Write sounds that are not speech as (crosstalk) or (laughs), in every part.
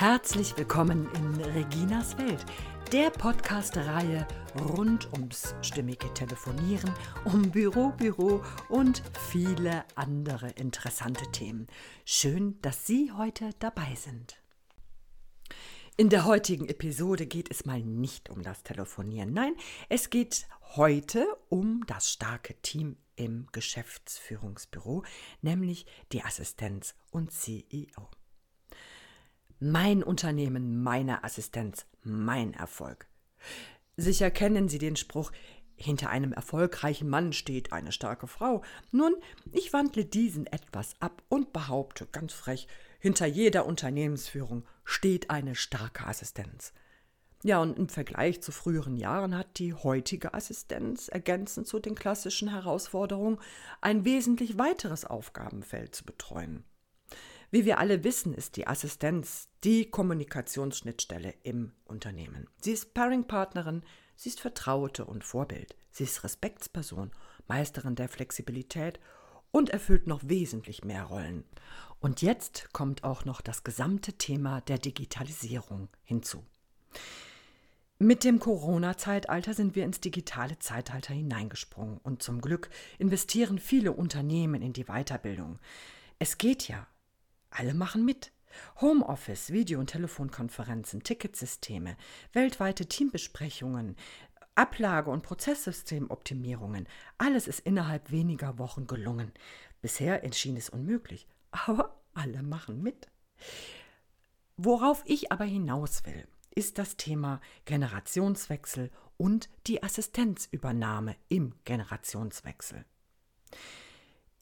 Herzlich willkommen in Reginas Welt, der Podcast-Reihe rund ums stimmige Telefonieren, um Büro, Büro und viele andere interessante Themen. Schön, dass Sie heute dabei sind. In der heutigen Episode geht es mal nicht um das Telefonieren. Nein, es geht heute um das starke Team im Geschäftsführungsbüro, nämlich die Assistenz und CEO. Mein Unternehmen, meine Assistenz, mein Erfolg. Sicher kennen Sie den Spruch, hinter einem erfolgreichen Mann steht eine starke Frau. Nun, ich wandle diesen etwas ab und behaupte ganz frech, hinter jeder Unternehmensführung steht eine starke Assistenz. Ja, und im Vergleich zu früheren Jahren hat die heutige Assistenz ergänzend zu den klassischen Herausforderungen ein wesentlich weiteres Aufgabenfeld zu betreuen. Wie wir alle wissen, ist die Assistenz die Kommunikationsschnittstelle im Unternehmen. Sie ist Pairing-Partnerin, sie ist Vertraute und Vorbild, sie ist Respektsperson, Meisterin der Flexibilität und erfüllt noch wesentlich mehr Rollen. Und jetzt kommt auch noch das gesamte Thema der Digitalisierung hinzu. Mit dem Corona-Zeitalter sind wir ins digitale Zeitalter hineingesprungen und zum Glück investieren viele Unternehmen in die Weiterbildung. Es geht ja alle machen mit. Homeoffice, Video- und Telefonkonferenzen, Ticketsysteme, weltweite Teambesprechungen, Ablage- und Prozesssystemoptimierungen, alles ist innerhalb weniger Wochen gelungen. Bisher erschien es unmöglich, (laughs) aber alle machen mit. Worauf ich aber hinaus will, ist das Thema Generationswechsel und die Assistenzübernahme im Generationswechsel.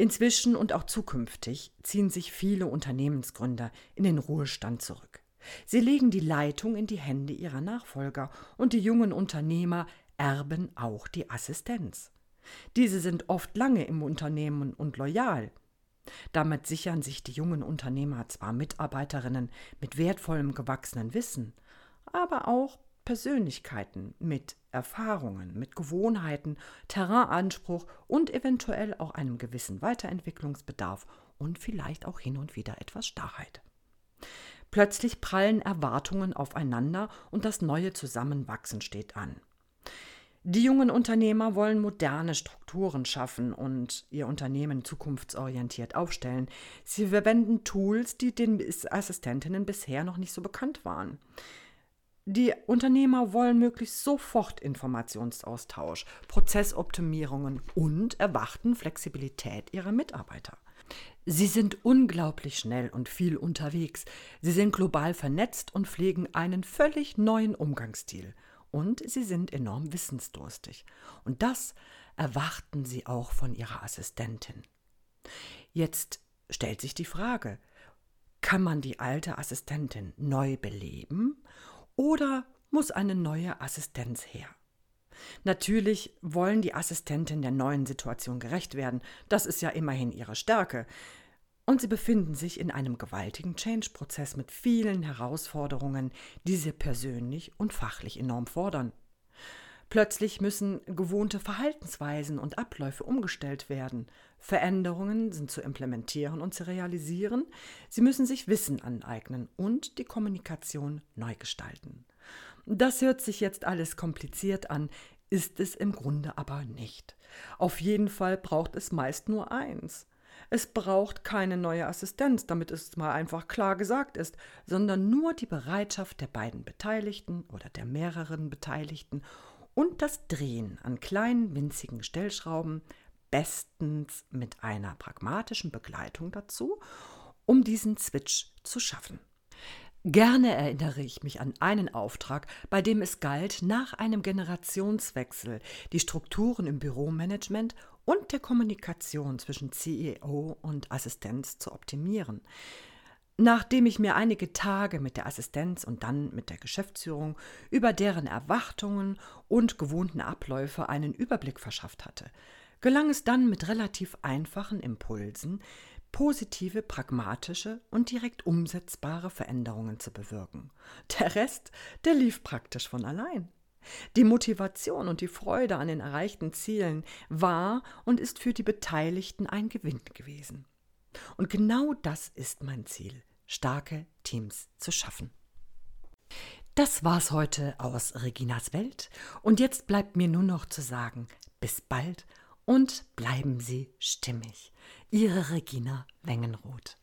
Inzwischen und auch zukünftig ziehen sich viele Unternehmensgründer in den Ruhestand zurück. Sie legen die Leitung in die Hände ihrer Nachfolger und die jungen Unternehmer erben auch die Assistenz. Diese sind oft lange im Unternehmen und loyal. Damit sichern sich die jungen Unternehmer zwar Mitarbeiterinnen mit wertvollem gewachsenen Wissen, aber auch Persönlichkeiten mit Erfahrungen, mit Gewohnheiten, Terrainanspruch und eventuell auch einem gewissen Weiterentwicklungsbedarf und vielleicht auch hin und wieder etwas Starrheit. Plötzlich prallen Erwartungen aufeinander und das neue Zusammenwachsen steht an. Die jungen Unternehmer wollen moderne Strukturen schaffen und ihr Unternehmen zukunftsorientiert aufstellen. Sie verwenden Tools, die den Assistentinnen bisher noch nicht so bekannt waren. Die Unternehmer wollen möglichst sofort Informationsaustausch, Prozessoptimierungen und erwarten Flexibilität ihrer Mitarbeiter. Sie sind unglaublich schnell und viel unterwegs. Sie sind global vernetzt und pflegen einen völlig neuen Umgangsstil. Und sie sind enorm wissensdurstig. Und das erwarten sie auch von ihrer Assistentin. Jetzt stellt sich die Frage, kann man die alte Assistentin neu beleben oder muss eine neue Assistenz her? Natürlich wollen die Assistenten der neuen Situation gerecht werden, das ist ja immerhin ihre Stärke. Und sie befinden sich in einem gewaltigen Change-Prozess mit vielen Herausforderungen, die sie persönlich und fachlich enorm fordern. Plötzlich müssen gewohnte Verhaltensweisen und Abläufe umgestellt werden. Veränderungen sind zu implementieren und zu realisieren. Sie müssen sich Wissen aneignen und die Kommunikation neu gestalten. Das hört sich jetzt alles kompliziert an, ist es im Grunde aber nicht. Auf jeden Fall braucht es meist nur eins. Es braucht keine neue Assistenz, damit es mal einfach klar gesagt ist, sondern nur die Bereitschaft der beiden Beteiligten oder der mehreren Beteiligten und das Drehen an kleinen winzigen Stellschrauben, bestens mit einer pragmatischen Begleitung dazu, um diesen Switch zu schaffen. Gerne erinnere ich mich an einen Auftrag, bei dem es galt, nach einem Generationswechsel die Strukturen im Büromanagement und der Kommunikation zwischen CEO und Assistenz zu optimieren. Nachdem ich mir einige Tage mit der Assistenz und dann mit der Geschäftsführung über deren Erwartungen und gewohnten Abläufe einen Überblick verschafft hatte, gelang es dann mit relativ einfachen Impulsen, positive, pragmatische und direkt umsetzbare Veränderungen zu bewirken. Der Rest, der lief praktisch von allein. Die Motivation und die Freude an den erreichten Zielen war und ist für die Beteiligten ein Gewinn gewesen. Und genau das ist mein Ziel starke Teams zu schaffen. Das war's heute aus Reginas Welt und jetzt bleibt mir nur noch zu sagen, bis bald und bleiben Sie stimmig. Ihre Regina Wengenroth.